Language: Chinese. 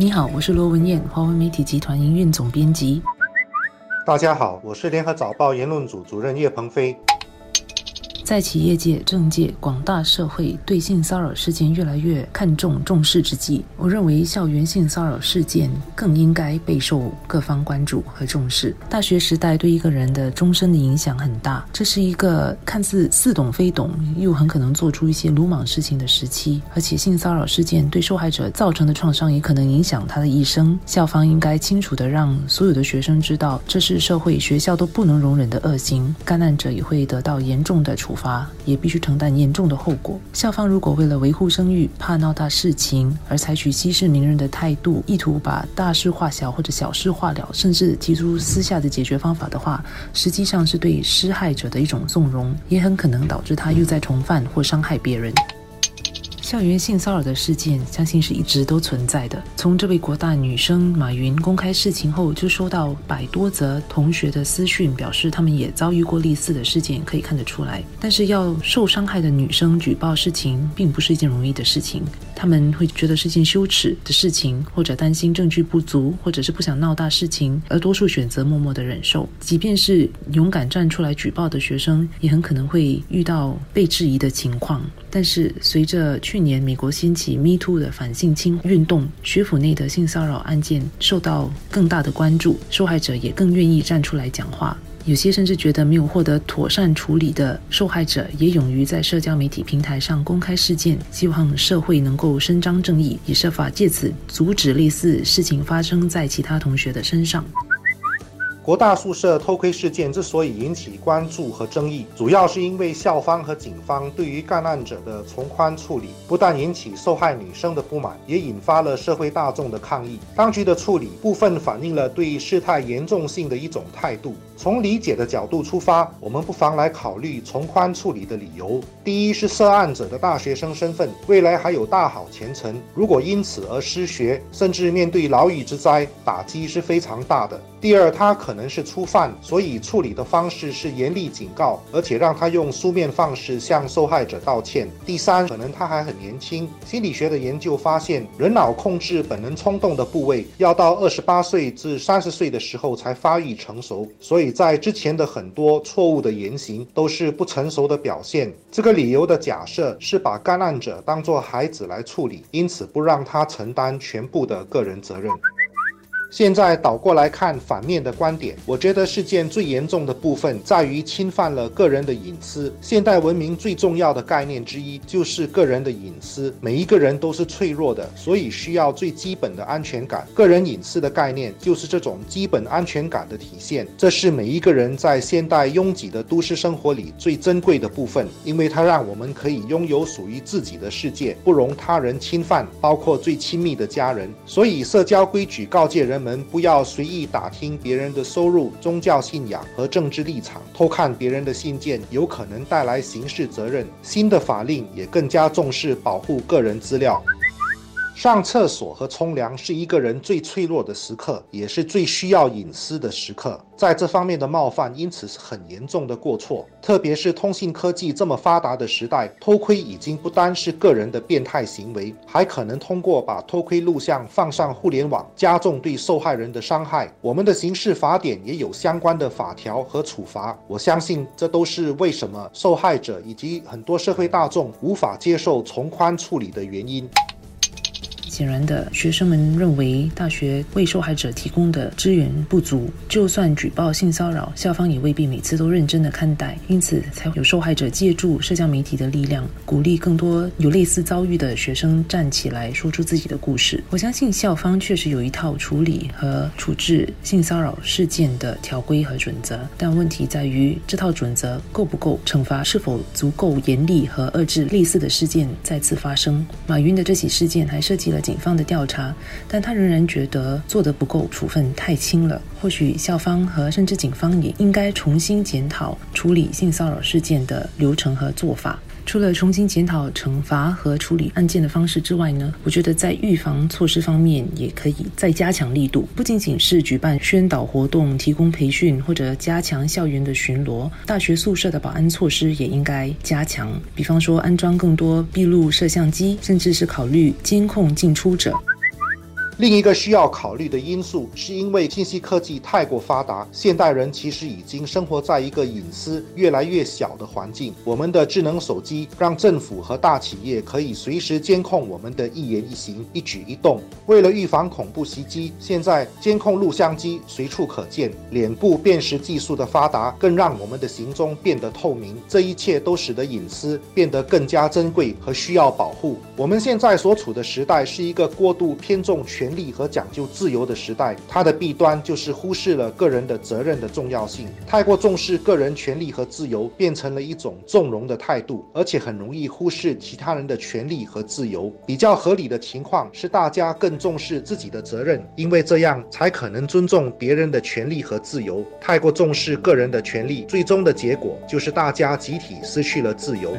你好，我是罗文艳，华为媒体集团营运总编辑。大家好，我是联合早报言论组主任叶鹏飞。在企业界、政界、广大社会对性骚扰事件越来越看重重视之际，我认为校园性骚扰事件更应该备受各方关注和重视。大学时代对一个人的终身的影响很大，这是一个看似似懂非懂，又很可能做出一些鲁莽事情的时期。而且性骚扰事件对受害者造成的创伤也可能影响他的一生。校方应该清楚地让所有的学生知道，这是社会学校都不能容忍的恶行，干难者也会得到严重的处。罚也必须承担严重的后果。校方如果为了维护声誉，怕闹大事情而采取息事宁人的态度，意图把大事化小或者小事化了，甚至提出私下的解决方法的话，实际上是对施害者的一种纵容，也很可能导致他又在重犯或伤害别人。校园性骚扰的事件，相信是一直都存在的。从这位国大女生马云公开事情后，就收到百多则同学的私讯，表示他们也遭遇过类似的事件，可以看得出来。但是，要受伤害的女生举报事情，并不是一件容易的事情。他们会觉得是件羞耻的事情，或者担心证据不足，或者是不想闹大事情，而多数选择默默的忍受。即便是勇敢站出来举报的学生，也很可能会遇到被质疑的情况。但是，随着去年美国掀起 Me Too 的反性侵运动，学府内的性骚扰案件受到更大的关注，受害者也更愿意站出来讲话。有些甚至觉得没有获得妥善处理的受害者，也勇于在社交媒体平台上公开事件，希望社会能够伸张正义，以设法借此阻止类似事情发生在其他同学的身上。国大宿舍偷窥事件之所以引起关注和争议，主要是因为校方和警方对于干案者的从宽处理，不但引起受害女生的不满，也引发了社会大众的抗议。当局的处理部分反映了对事态严重性的一种态度。从理解的角度出发，我们不妨来考虑从宽处理的理由。第一是涉案者的大学生身份，未来还有大好前程，如果因此而失学，甚至面对牢狱之灾，打击是非常大的。第二，他可能是初犯，所以处理的方式是严厉警告，而且让他用书面方式向受害者道歉。第三，可能他还很年轻。心理学的研究发现，人脑控制本能冲动的部位要到二十八岁至三十岁的时候才发育成熟，所以在之前的很多错误的言行都是不成熟的表现。这个理由的假设是把干案者当作孩子来处理，因此不让他承担全部的个人责任。现在倒过来看反面的观点，我觉得事件最严重的部分在于侵犯了个人的隐私。现代文明最重要的概念之一就是个人的隐私，每一个人都是脆弱的，所以需要最基本的安全感。个人隐私的概念就是这种基本安全感的体现，这是每一个人在现代拥挤的都市生活里最珍贵的部分，因为它让我们可以拥有属于自己的世界，不容他人侵犯，包括最亲密的家人。所以社交规矩告诫人。们不要随意打听别人的收入、宗教信仰和政治立场，偷看别人的信件有可能带来刑事责任。新的法令也更加重视保护个人资料。上厕所和冲凉是一个人最脆弱的时刻，也是最需要隐私的时刻。在这方面的冒犯，因此是很严重的过错。特别是通信科技这么发达的时代，偷窥已经不单是个人的变态行为，还可能通过把偷窥录像放上互联网，加重对受害人的伤害。我们的刑事法典也有相关的法条和处罚。我相信，这都是为什么受害者以及很多社会大众无法接受从宽处理的原因。显然的，学生们认为大学为受害者提供的资源不足，就算举报性骚扰，校方也未必每次都认真的看待，因此才有受害者借助社交媒体的力量，鼓励更多有类似遭遇的学生站起来说出自己的故事。我相信校方确实有一套处理和处置性骚扰事件的条规和准则，但问题在于这套准则够不够，惩罚是否足够严厉和遏制类似的事件再次发生。马云的这起事件还涉及了。警方的调查，但他仍然觉得做得不够，处分太轻了。或许校方和甚至警方也应该重新检讨处理性骚扰事件的流程和做法。除了重新检讨惩罚和处理案件的方式之外呢，我觉得在预防措施方面也可以再加强力度。不仅仅是举办宣导活动、提供培训或者加强校园的巡逻，大学宿舍的保安措施也应该加强。比方说安装更多闭路摄像机，甚至是考虑监控进出者。另一个需要考虑的因素，是因为信息科技太过发达，现代人其实已经生活在一个隐私越来越小的环境。我们的智能手机让政府和大企业可以随时监控我们的一言一行、一举一动。为了预防恐怖袭击，现在监控录像机随处可见。脸部辨识技术的发达，更让我们的行踪变得透明。这一切都使得隐私变得更加珍贵和需要保护。我们现在所处的时代是一个过度偏重权权利和讲究自由的时代，它的弊端就是忽视了个人的责任的重要性。太过重视个人权利和自由，变成了一种纵容的态度，而且很容易忽视其他人的权利和自由。比较合理的情况是，大家更重视自己的责任，因为这样才可能尊重别人的权利和自由。太过重视个人的权利，最终的结果就是大家集体失去了自由。